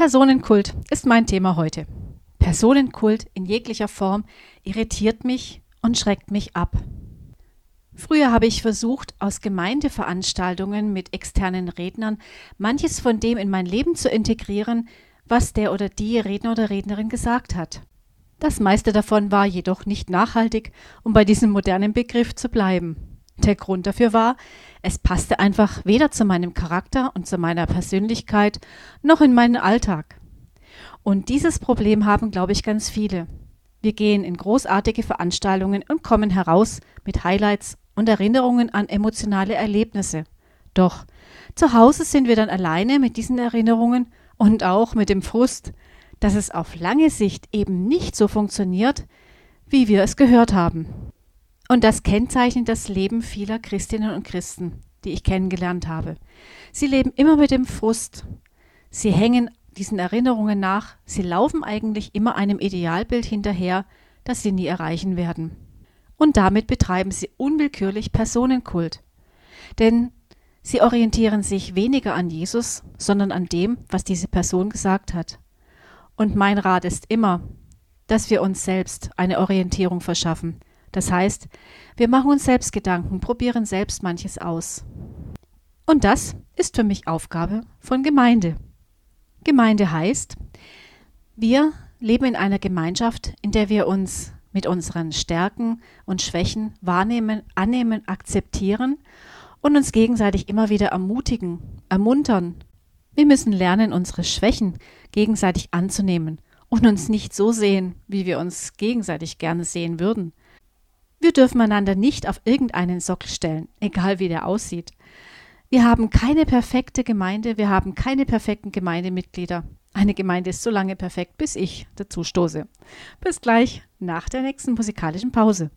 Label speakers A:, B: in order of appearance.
A: Personenkult ist mein Thema heute. Personenkult in jeglicher Form irritiert mich und schreckt mich ab. Früher habe ich versucht, aus Gemeindeveranstaltungen mit externen Rednern manches von dem in mein Leben zu integrieren, was der oder die Redner oder Rednerin gesagt hat. Das meiste davon war jedoch nicht nachhaltig, um bei diesem modernen Begriff zu bleiben. Der Grund dafür war, es passte einfach weder zu meinem Charakter und zu meiner Persönlichkeit noch in meinen Alltag. Und dieses Problem haben, glaube ich, ganz viele. Wir gehen in großartige Veranstaltungen und kommen heraus mit Highlights und Erinnerungen an emotionale Erlebnisse. Doch zu Hause sind wir dann alleine mit diesen Erinnerungen und auch mit dem Frust, dass es auf lange Sicht eben nicht so funktioniert, wie wir es gehört haben. Und das kennzeichnet das Leben vieler Christinnen und Christen, die ich kennengelernt habe. Sie leben immer mit dem Frust. Sie hängen diesen Erinnerungen nach. Sie laufen eigentlich immer einem Idealbild hinterher, das sie nie erreichen werden und damit betreiben sie unwillkürlich Personenkult. Denn sie orientieren sich weniger an Jesus, sondern an dem, was diese Person gesagt hat. Und mein Rat ist immer, dass wir uns selbst eine Orientierung verschaffen. Das heißt, wir machen uns selbst Gedanken, probieren selbst manches aus. Und das ist für mich Aufgabe von Gemeinde. Gemeinde heißt, wir leben in einer Gemeinschaft, in der wir uns mit unseren Stärken und Schwächen wahrnehmen, annehmen, akzeptieren und uns gegenseitig immer wieder ermutigen, ermuntern. Wir müssen lernen, unsere Schwächen gegenseitig anzunehmen und uns nicht so sehen, wie wir uns gegenseitig gerne sehen würden. Wir dürfen einander nicht auf irgendeinen Sockel stellen, egal wie der aussieht. Wir haben keine perfekte Gemeinde, wir haben keine perfekten Gemeindemitglieder. Eine Gemeinde ist so lange perfekt, bis ich dazu stoße. Bis gleich nach der nächsten musikalischen Pause.